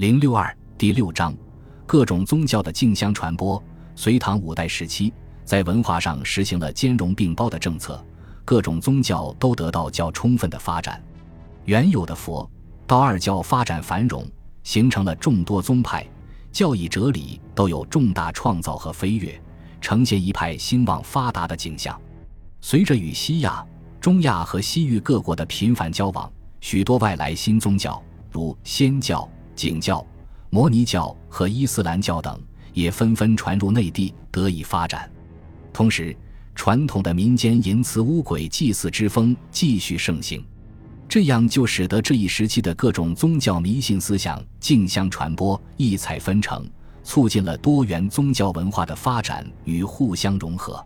零六二第六章，各种宗教的竞相传播。隋唐五代时期，在文化上实行了兼容并包的政策，各种宗教都得到较充分的发展。原有的佛道二教发展繁荣，形成了众多宗派，教义哲理都有重大创造和飞跃，呈现一派兴旺发达的景象。随着与西亚、中亚和西域各国的频繁交往，许多外来新宗教，如仙教。景教、摩尼教和伊斯兰教等也纷纷传入内地，得以发展。同时，传统的民间淫词巫鬼祭祀之风继续盛行，这样就使得这一时期的各种宗教迷信思想竞相传播、异彩纷呈，促进了多元宗教文化的发展与互相融合。